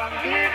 I'll be